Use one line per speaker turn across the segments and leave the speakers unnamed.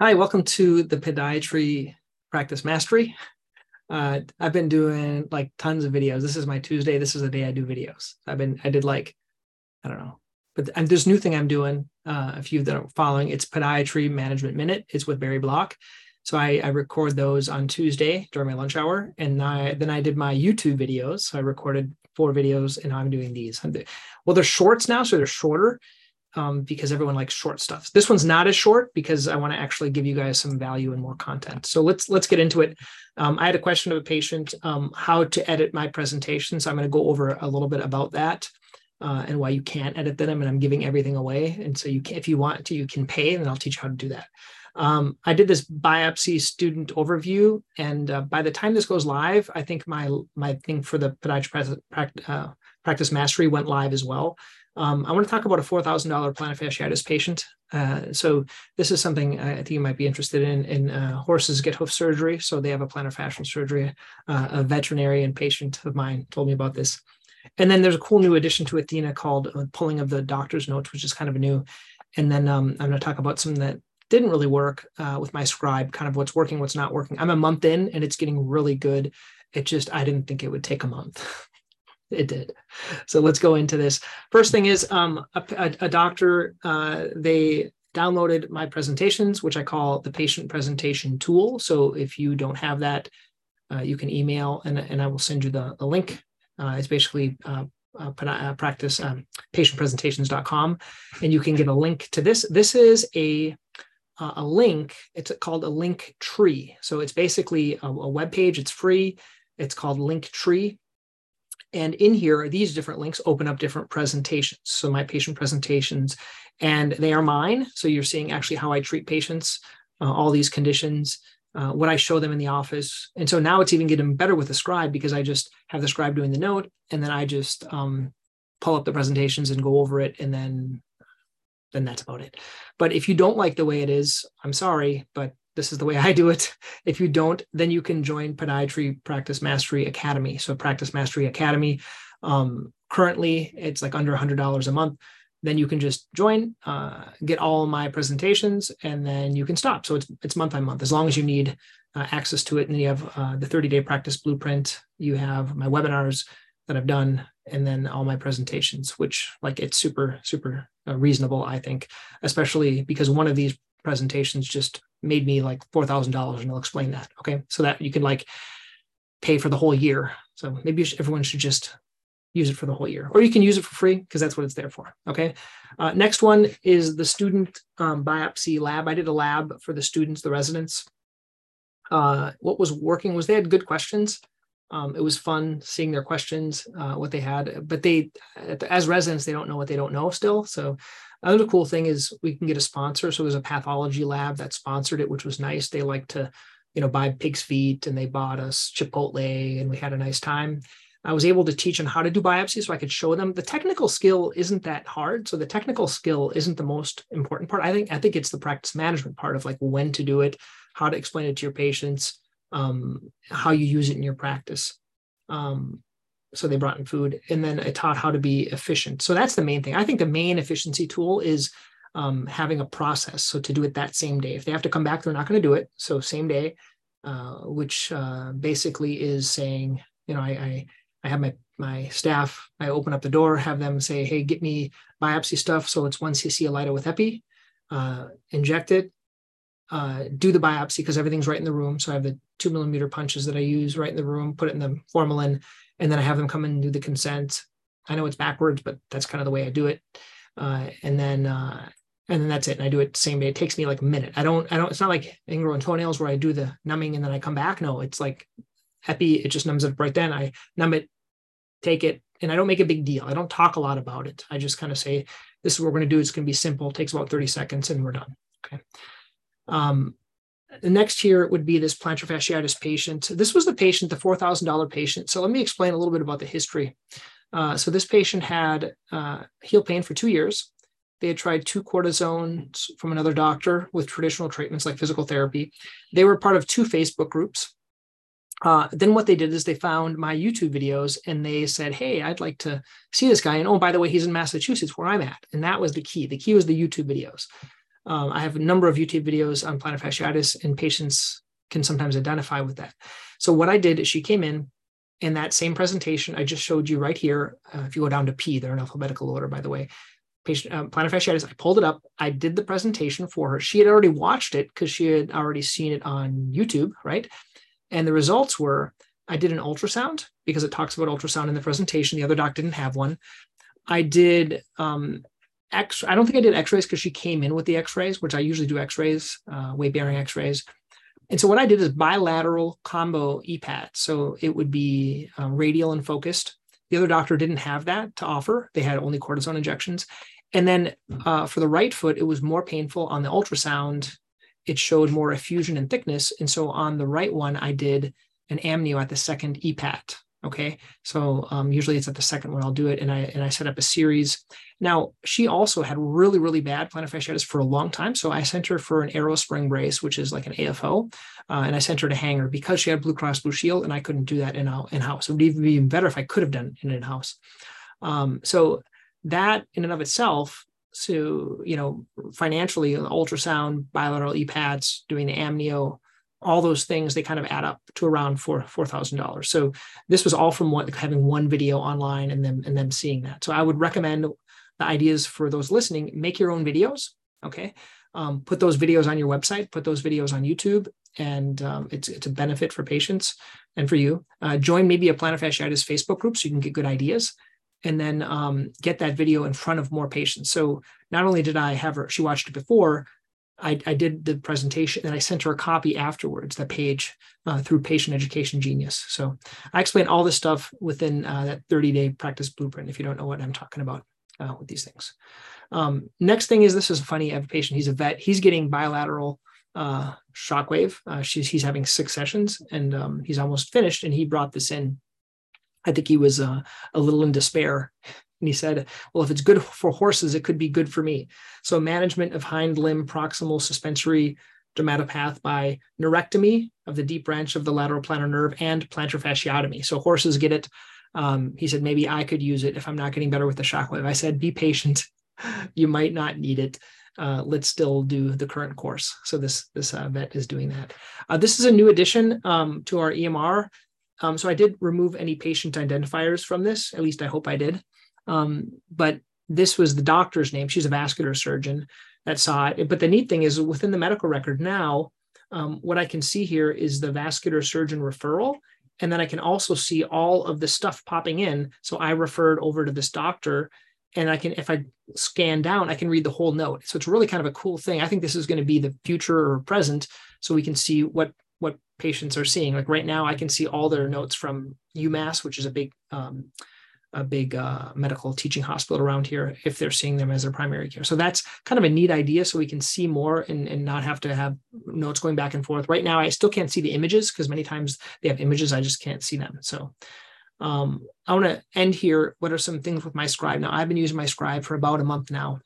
Hi, welcome to the Podiatry Practice Mastery. Uh, I've been doing like tons of videos. This is my Tuesday. This is the day I do videos. I've been, I did like, I don't know, but and there's new thing I'm doing. Uh, a few that are following, it's Podiatry Management Minute. It's with Barry Block. So I, I record those on Tuesday during my lunch hour, and I then I did my YouTube videos. So I recorded four videos, and I'm doing these. I'm doing, Well, they're shorts now, so they're shorter um, because everyone likes short stuff. This one's not as short because I want to actually give you guys some value and more content. So let's let's get into it. Um, I had a question of a patient um, how to edit my presentation. So I'm going to go over a little bit about that uh, and why you can't edit them. And I'm giving everything away. And so you can, if you want to, you can pay, and I'll teach you how to do that. Um, I did this biopsy student overview, and uh, by the time this goes live, I think my my thing for the podiatry practice, uh, practice mastery went live as well. Um, I want to talk about a $4,000 plantar fasciitis patient. Uh, so this is something I think you might be interested in. In uh, horses get hoof surgery, so they have a plantar fascial surgery. Uh, a veterinarian patient of mine told me about this. And then there's a cool new addition to Athena called uh, pulling of the doctor's notes, which is kind of new. And then um, I'm going to talk about some that didn't really work uh, with my scribe, kind of what's working, what's not working. I'm a month in, and it's getting really good. It just I didn't think it would take a month. it did. So let's go into this. First thing is um, a, a, doctor, uh, they downloaded my presentations, which I call the patient presentation tool. So if you don't have that, uh, you can email and, and I will send you the, the link. Uh, it's basically uh, practice um, patientpresentations.com and you can get a link to this. This is a a link. It's called a link tree. So it's basically a, a web page. It's free. It's called Linktree and in here, are these different links open up different presentations. So my patient presentations, and they are mine. So you're seeing actually how I treat patients, uh, all these conditions, uh, what I show them in the office. And so now it's even getting better with the scribe because I just have the scribe doing the note, and then I just um, pull up the presentations and go over it, and then then that's about it. But if you don't like the way it is, I'm sorry, but this is the way I do it. If you don't, then you can join Podiatry Practice Mastery Academy. So Practice Mastery Academy. Um, currently, it's like under $100 a month. Then you can just join, uh, get all my presentations, and then you can stop. So it's it's month by month, as long as you need uh, access to it. And you have uh, the 30 day practice blueprint. You have my webinars that I've done, and then all my presentations, which like it's super super uh, reasonable, I think, especially because one of these presentations just made me like four thousand dollars, and I'll explain that. Okay, so that you can like pay for the whole year. So maybe everyone should just use it for the whole year, or you can use it for free because that's what it's there for. Okay. Uh, next one is the student um, biopsy lab. I did a lab for the students, the residents. Uh, what was working was they had good questions. Um, it was fun seeing their questions, uh, what they had, but they, as residents, they don't know what they don't know still. So Another cool thing is we can get a sponsor. So there's a pathology lab that sponsored it, which was nice. They like to, you know, buy pig's feet and they bought us Chipotle and we had a nice time. I was able to teach them how to do biopsies so I could show them. The technical skill isn't that hard. So the technical skill isn't the most important part. I think I think it's the practice management part of like when to do it, how to explain it to your patients, um, how you use it in your practice. Um, so they brought in food and then i taught how to be efficient. So that's the main thing. I think the main efficiency tool is um, having a process. So to do it that same day if they have to come back they're not going to do it. So same day uh, which uh, basically is saying you know I, I, I have my my staff i open up the door have them say hey get me biopsy stuff. So it's one cc of ELIDA with epi uh, inject it uh, do the biopsy because everything's right in the room so i have the two millimeter punches that i use right in the room put it in the formalin and then I have them come in and do the consent. I know it's backwards, but that's kind of the way I do it. Uh, and then uh, and then that's it. And I do it same day. It takes me like a minute. I don't I don't. It's not like ingrown toenails where I do the numbing and then I come back. No, it's like epi. It just numbs it right then. I numb it, take it, and I don't make a big deal. I don't talk a lot about it. I just kind of say this is what we're going to do. It's going to be simple. It takes about thirty seconds, and we're done. Okay. Um, the next here would be this plantar fasciitis patient. This was the patient, the $4,000 patient. So let me explain a little bit about the history. Uh, so this patient had uh, heel pain for two years. They had tried two cortisones from another doctor with traditional treatments like physical therapy. They were part of two Facebook groups. Uh, then what they did is they found my YouTube videos and they said, "Hey, I'd like to see this guy." And oh, by the way, he's in Massachusetts, where I'm at. And that was the key. The key was the YouTube videos. Um, I have a number of YouTube videos on plantar fasciitis, and patients can sometimes identify with that. So what I did is she came in in that same presentation I just showed you right here. Uh, if you go down to P, they're in alphabetical order, by the way. Patient um, plantar fasciitis. I pulled it up. I did the presentation for her. She had already watched it because she had already seen it on YouTube, right? And the results were I did an ultrasound because it talks about ultrasound in the presentation. The other doc didn't have one. I did um, X. I don't think I did X-rays because she came in with the X-rays, which I usually do X-rays, uh, weight-bearing X-rays. And so what I did is bilateral combo EPAT. So it would be um, radial and focused. The other doctor didn't have that to offer. They had only cortisone injections. And then uh, for the right foot, it was more painful on the ultrasound. It showed more effusion and thickness. And so on the right one, I did an amnio at the second EPAT. Okay, so um, usually it's at the second one I'll do it, and I and I set up a series. Now she also had really really bad plantar fasciitis for a long time, so I sent her for an Arrow spring brace, which is like an AFO, uh, and I sent her to Hanger because she had Blue Cross Blue Shield, and I couldn't do that in in house. It would even be even better if I could have done it in house. Um, so that in and of itself, so you know financially, ultrasound, bilateral EPATs, doing the amnio, all those things they kind of add up to around four four thousand dollars. So this was all from what having one video online and then and then seeing that. So I would recommend the ideas for those listening: make your own videos. Okay, um, put those videos on your website, put those videos on YouTube, and um, it's it's a benefit for patients and for you. Uh, join maybe a plantar fasciitis Facebook group so you can get good ideas. And then um, get that video in front of more patients. So not only did I have her, she watched it before, I, I, did the presentation and I sent her a copy afterwards, that page uh, through Patient Education Genius. So I explain all this stuff within uh, that 30 day practice blueprint if you don't know what I'm talking about uh, with these things. Um, next thing is this is funny. I have a patient, he's a vet, he's getting bilateral uh, shockwave. Uh, she's, he's having six sessions and um, he's almost finished. And he brought this in. I think he was uh, a little in despair and he said, well, if it's good for horses, it could be good for me. So management of hind limb proximal suspensory desmopathy by neurectomy of the deep branch of the lateral plantar nerve and plantar fasciotomy. So horses get it. Um, he said, maybe I could use it if I'm not getting better with the shockwave. I said, be patient. you might not need it. Uh, let's still do the current course. So this this uh, vet is doing that. Uh, this is a new addition um, to our EMR. Um, so I did remove any patient identifiers from this. At least I hope I did. Um, but this was the doctor's name. She's a vascular surgeon that saw it. But the neat thing is within the medical record now, um, what I can see here is the vascular surgeon referral. And then I can also see all of the stuff popping in. So I referred over to this doctor and I can, if I scan down, I can read the whole note. So it's really kind of a cool thing. I think this is going to be the future or present. So we can see what, what patients are seeing. Like right now, I can see all their notes from UMass, which is a big um, a big uh, medical teaching hospital around here if they're seeing them as their primary care. So that's kind of a neat idea. So we can see more and, and not have to have notes going back and forth. Right now, I still can't see the images because many times they have images, I just can't see them. So um, I want to end here. What are some things with my scribe? Now, I've been using my scribe for about a month now,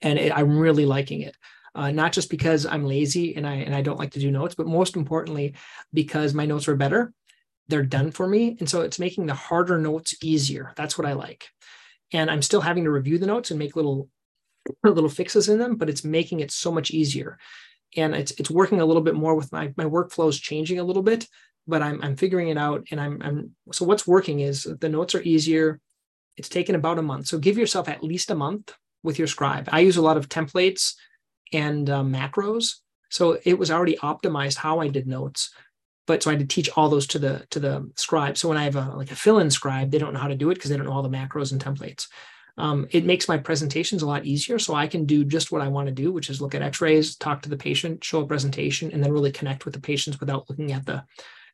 and it, I'm really liking it. Uh, not just because I'm lazy and I and I don't like to do notes, but most importantly, because my notes are better they're done for me. And so it's making the harder notes easier. That's what I like. And I'm still having to review the notes and make little little fixes in them, but it's making it so much easier. And it's it's working a little bit more with my my workflow is changing a little bit, but I'm I'm figuring it out. And I'm I'm so what's working is the notes are easier. It's taken about a month. So give yourself at least a month with your scribe. I use a lot of templates and uh, macros. So it was already optimized how I did notes but so I had to teach all those to the to the scribe. So when I have a like a fill-in scribe, they don't know how to do it because they don't know all the macros and templates. Um, it makes my presentations a lot easier, so I can do just what I want to do, which is look at X-rays, talk to the patient, show a presentation, and then really connect with the patients without looking at the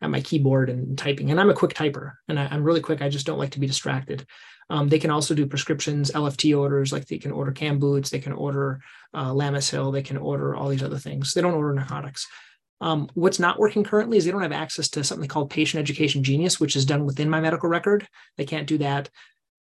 at my keyboard and typing. And I'm a quick typer, and I, am really quick. I just don't like to be distracted. Um, they can also do prescriptions, LFT orders, like they can order cam boots, they can order uh, Lamisil, they can order all these other things. They don't order narcotics. Um, what's not working currently is they don't have access to something called Patient Education Genius, which is done within my medical record. They can't do that.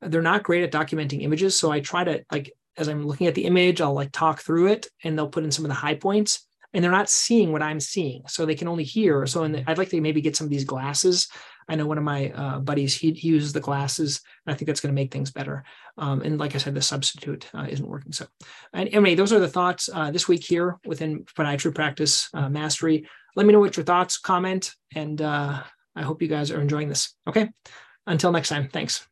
They're not great at documenting images. So I try to, like, as I'm looking at the image, I'll like talk through it and they'll put in some of the high points and they're not seeing what I'm seeing. So they can only hear. So the, I'd like to maybe get some of these glasses I know one of my uh, buddies, he, he uses the glasses, and I think that's going to make things better. Um, and like I said, the substitute uh, isn't working. So, and anyway, those are the thoughts uh, this week here within Podiatry Practice uh, Mastery. Let me know what your thoughts, comment, and uh, I hope you guys are enjoying this. Okay. Until next time, thanks.